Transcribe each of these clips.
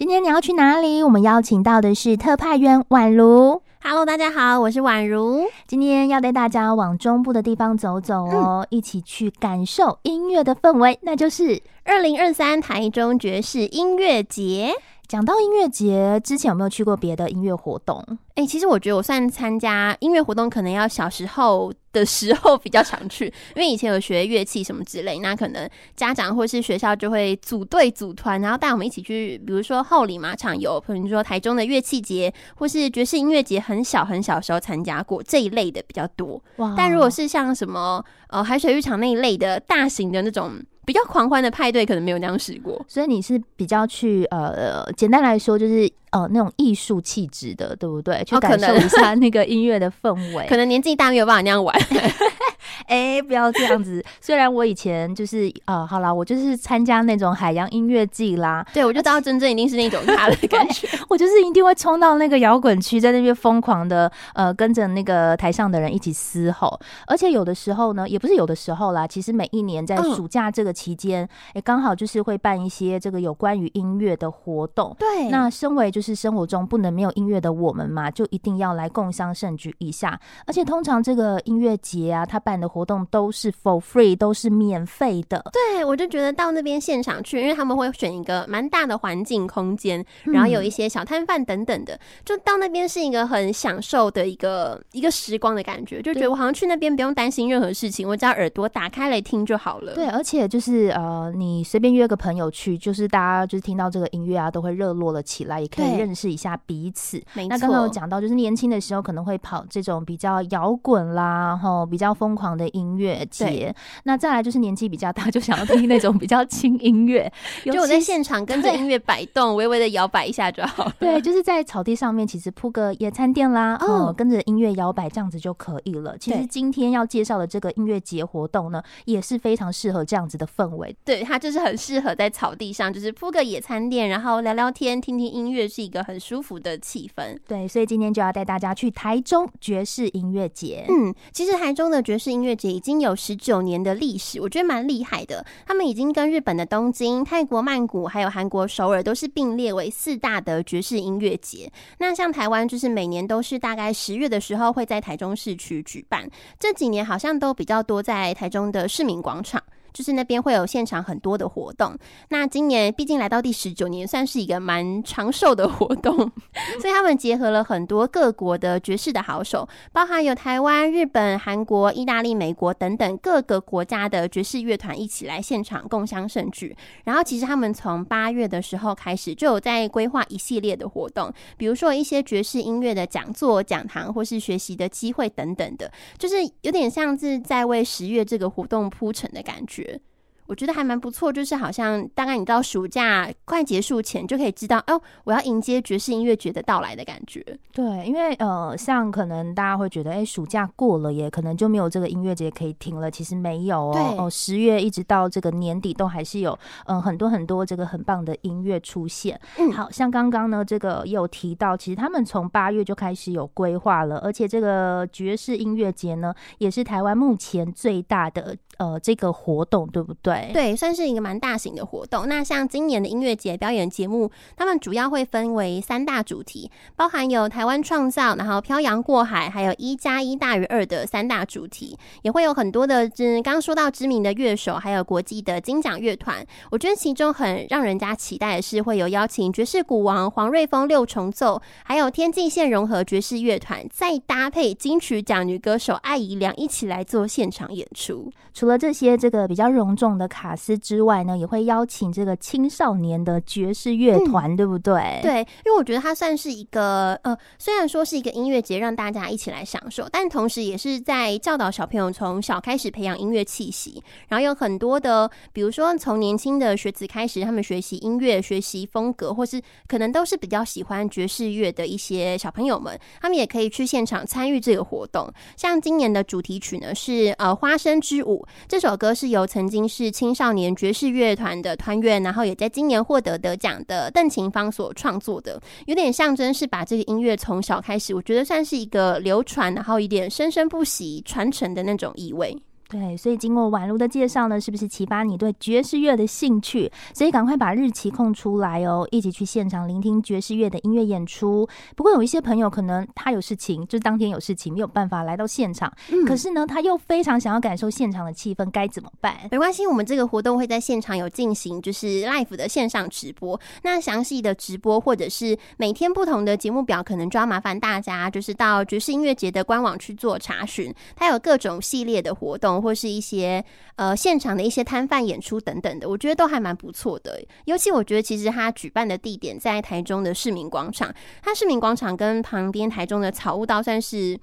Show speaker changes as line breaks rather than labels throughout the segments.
今天你要去哪里？我们邀请到的是特派员宛如。
Hello，大家好，我是宛如。
今天要带大家往中部的地方走走哦，嗯、一起去感受音乐的氛围，那就是
二零二三台中爵士音乐节。
讲到音乐节，之前有没有去过别的音乐活动？
哎、欸，其实我觉得我算参加音乐活动，可能要小时候的时候比较常去，因为以前有学乐器什么之类，那可能家长或是学校就会组队组团，然后带我们一起去，比如说后里马场有，比如说台中的乐器节，或是爵士音乐节，很小很小的时候参加过这一类的比较多。哇！但如果是像什么呃海水浴场那一类的大型的那种。比较狂欢的派对可能没有那样试过，
所以你是比较去呃，简单来说就是呃那种艺术气质的，对不对？去感受一下那个音乐的氛围。
可能年纪大没有办法那样玩。
哎、欸，不要这样子。虽然我以前就是呃，好啦，我就是参加那种海洋音乐季啦。
对，我就知道真正一定是那种他的感觉。
我就是一定会冲到那个摇滚区，在那边疯狂的呃，跟着那个台上的人一起嘶吼。而且有的时候呢，也不是有的时候啦，其实每一年在暑假这个期间，也刚、好就是会办一些这个有关于音乐的活动。
对，
那身为就是生活中不能没有音乐的我们嘛，就一定要来共襄盛举一下。而且通常这个音乐节啊，他办的活动都是 for free，都是免费的。
对，我就觉得到那边现场去，因为他们会选一个蛮大的环境空间，然后有一些小摊贩等等的，嗯、就到那边是一个很享受的一个一个时光的感觉，就觉得我好像去那边不用担心任何事情，我只要耳朵打开来听就好了。
对，而且就是呃，你随便约个朋友去，就是大家就是听到这个音乐啊，都会热络了起来，也可以认识一下彼此。没错。那刚刚有讲到，就是年轻的时候可能会跑这种比较摇滚啦，然后比较疯狂的音乐。节，那再来就是年纪比较大，就想要听那种比较轻音乐，
就我在现场跟着音乐摆动，微微的摇摆一下就好
了。对，就是在草地上面，其实铺个野餐垫啦，哦、嗯，跟着音乐摇摆这样子就可以了。其实今天要介绍的这个音乐节活动呢，也是非常适合这样子的氛围。
对，它就是很适合在草地上，就是铺个野餐垫，然后聊聊天，听听音乐，是一个很舒服的气氛。
对，所以今天就要带大家去台中爵士音乐节。
嗯，其实台中的爵士音乐节已经有十九年的历史，我觉得蛮厉害的。他们已经跟日本的东京、泰国曼谷，还有韩国首尔都是并列为四大的爵士音乐节。那像台湾，就是每年都是大概十月的时候会在台中市区举办。这几年好像都比较多在台中的市民广场。就是那边会有现场很多的活动，那今年毕竟来到第十九年，算是一个蛮长寿的活动，所以他们结合了很多各国的爵士的好手，包含有台湾、日本、韩国、意大利、美国等等各个国家的爵士乐团一起来现场共襄盛举。然后其实他们从八月的时候开始就有在规划一系列的活动，比如说一些爵士音乐的讲座、讲堂或是学习的机会等等的，就是有点像是在为十月这个活动铺陈的感觉。我觉得还蛮不错，就是好像大概你到暑假快结束前就可以知道哦，我要迎接爵士音乐节的到来的感觉。
对，因为呃，像可能大家会觉得，哎，暑假过了耶可能就没有这个音乐节可以听了。其实没有哦，哦，十月一直到这个年底都还是有嗯、呃、很多很多这个很棒的音乐出现。嗯，好像刚刚呢这个也有提到，其实他们从八月就开始有规划了，而且这个爵士音乐节呢也是台湾目前最大的呃这个活动，对不对？
对，算是一个蛮大型的活动。那像今年的音乐节表演节目，他们主要会分为三大主题，包含有台湾创造，然后漂洋过海，还有一加一大于二的三大主题，也会有很多的，嗯，刚刚说到知名的乐手，还有国际的金奖乐团。我觉得其中很让人家期待的是，会有邀请爵士鼓王黄瑞峰六重奏，还有天际线融合爵士乐团，再搭配金曲奖女歌手艾怡良一起来做现场演出。
除了这些，这个比较隆重的。卡司之外呢，也会邀请这个青少年的爵士乐团，嗯、对不对？
对，因为我觉得它算是一个呃，虽然说是一个音乐节，让大家一起来享受，但同时也是在教导小朋友从小开始培养音乐气息。然后有很多的，比如说从年轻的学子开始，他们学习音乐、学习风格，或是可能都是比较喜欢爵士乐的一些小朋友们，他们也可以去现场参与这个活动。像今年的主题曲呢，是呃《花生之舞》这首歌，是由曾经是。青少年爵士乐团的团员，然后也在今年获得得奖的邓琴芳所创作的，有点象征是把这个音乐从小开始，我觉得算是一个流传，然后一点生生不息传承的那种意味。
对，所以经过宛如的介绍呢，是不是启发你对爵士乐的兴趣？所以赶快把日期空出来哦，一起去现场聆听爵士乐的音乐演出。不过有一些朋友可能他有事情，就是当天有事情没有办法来到现场，嗯、可是呢，他又非常想要感受现场的气氛，该怎么办？
没关系，我们这个活动会在现场有进行，就是 live 的线上直播。那详细的直播或者是每天不同的节目表，可能就要麻烦大家就是到爵士音乐节的官网去做查询，它有各种系列的活动。或是一些呃现场的一些摊贩演出等等的，我觉得都还蛮不错的。尤其我觉得，其实它举办的地点在台中的市民广场，它市民广场跟旁边台中的草悟道算是。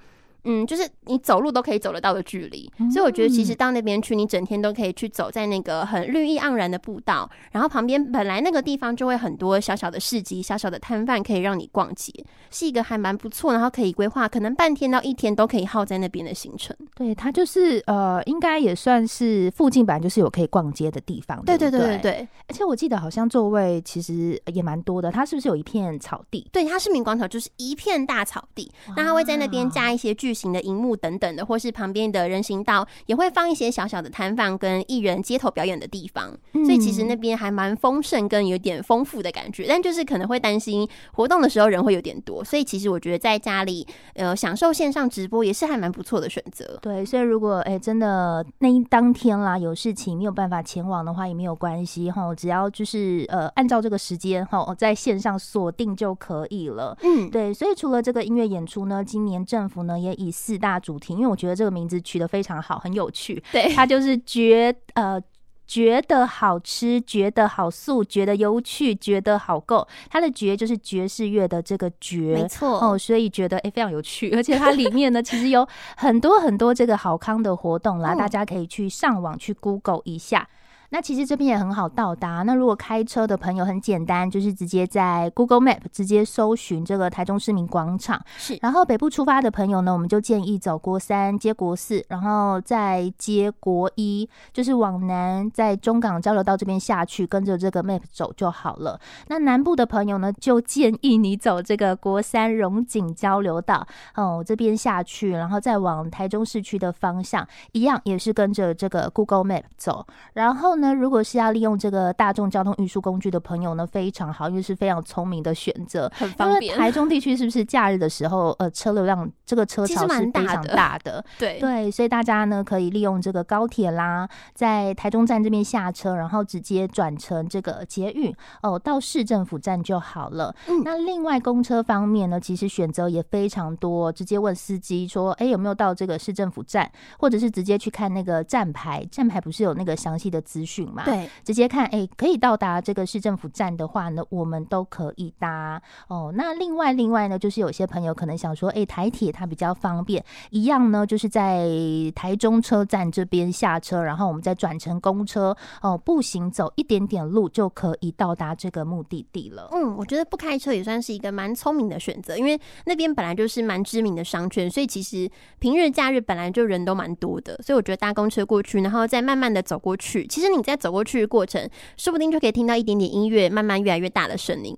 嗯，就是你走路都可以走得到的距离，嗯、所以我觉得其实到那边去，你整天都可以去走在那个很绿意盎然的步道，然后旁边本来那个地方就会很多小小的市集、小小的摊贩可以让你逛街，是一个还蛮不错，然后可以规划可能半天到一天都可以耗在那边的行程。
对，它就是呃，应该也算是附近本来就是有可以逛街的地方。对对对对对，而且我记得好像座位其实也蛮多的，它是不是有一片草地？
对，它市民广场就是一片大草地，那它会在那边加一些巨型的荧幕等等的，或是旁边的人行道也会放一些小小的摊贩跟艺人街头表演的地方，嗯、所以其实那边还蛮丰盛跟有点丰富的感觉。但就是可能会担心活动的时候人会有点多，所以其实我觉得在家里呃享受线上直播也是还蛮不错的选择。
对，所以如果哎、欸、真的那一当天啦有事情没有办法前往的话也没有关系哈，只要就是呃按照这个时间哈在线上锁定就可以了。嗯，对，所以除了这个音乐演出呢，今年政府呢也以四大大主题，因为我觉得这个名字取得非常好，很有趣。
对，
它就是觉呃觉得好吃，觉得好素，觉得有趣，觉得好够。它的觉就是爵士乐的这个觉，
没错
哦，所以觉得哎非常有趣，而且它里面呢其实有很多很多这个好康的活动啦，大家可以去上网去 Google 一下。那其实这边也很好到达。那如果开车的朋友很简单，就是直接在 Google Map 直接搜寻这个台中市民广场。
是。
然后北部出发的朋友呢，我们就建议走国三接国四，然后再接国一，就是往南在中港交流道这边下去，跟着这个 Map 走就好了。那南部的朋友呢，就建议你走这个国三荣景交流道哦，这边下去，然后再往台中市区的方向，一样也是跟着这个 Google Map 走，然后。那如果是要利用这个大众交通运输工具的朋友呢，非常好，因为是非常聪明的选择，
很方便。
台中地区是不是假日的时候，呃，车流量这个车潮是非常大的，
对
对，所以大家呢可以利用这个高铁啦，在台中站这边下车，然后直接转乘这个捷运哦，到市政府站就好了。嗯，那另外公车方面呢，其实选择也非常多，直接问司机说，哎，有没有到这个市政府站，或者是直接去看那个站牌，站牌不是有那个详细的资讯嘛？
对，
直接看，哎、欸，可以到达这个市政府站的话呢，我们都可以搭哦。那另外，另外呢，就是有些朋友可能想说，哎、欸，台铁它比较方便，一样呢，就是在台中车站这边下车，然后我们再转乘公车哦，步行走一点点路就可以到达这个目的地了。
嗯，我觉得不开车也算是一个蛮聪明的选择，因为那边本来就是蛮知名的商圈，所以其实平日假日本来就人都蛮多的，所以我觉得搭公车过去，然后再慢慢的走过去，其实你在走过去的过程，说不定就可以听到一点点音乐，慢慢越来越大的声音。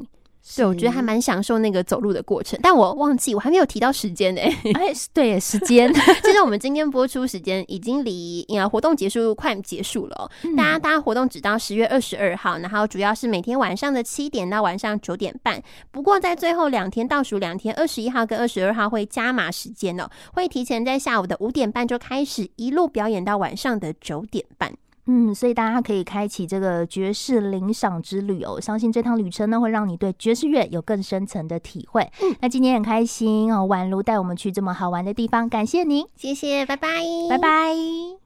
对，我觉得还蛮享受那个走路的过程，但我忘记我还没有提到时间呢。
哎，对，时间，
其 实我们今天播出时间已经离呃活动结束快结束了喔。大家，大家活动只到十月二十二号，然后主要是每天晚上的七点到晚上九点半。不过在最后两天倒数两天，二十一号跟二十二号会加码时间喔，会提前在下午的五点半就开始，一路表演到晚上的九点半。
嗯，所以大家可以开启这个爵士领赏之旅哦。相信这趟旅程呢，会让你对爵士乐有更深层的体会。嗯，那今天很开心哦，宛如带我们去这么好玩的地方，感谢您，
谢谢，拜拜，
拜拜。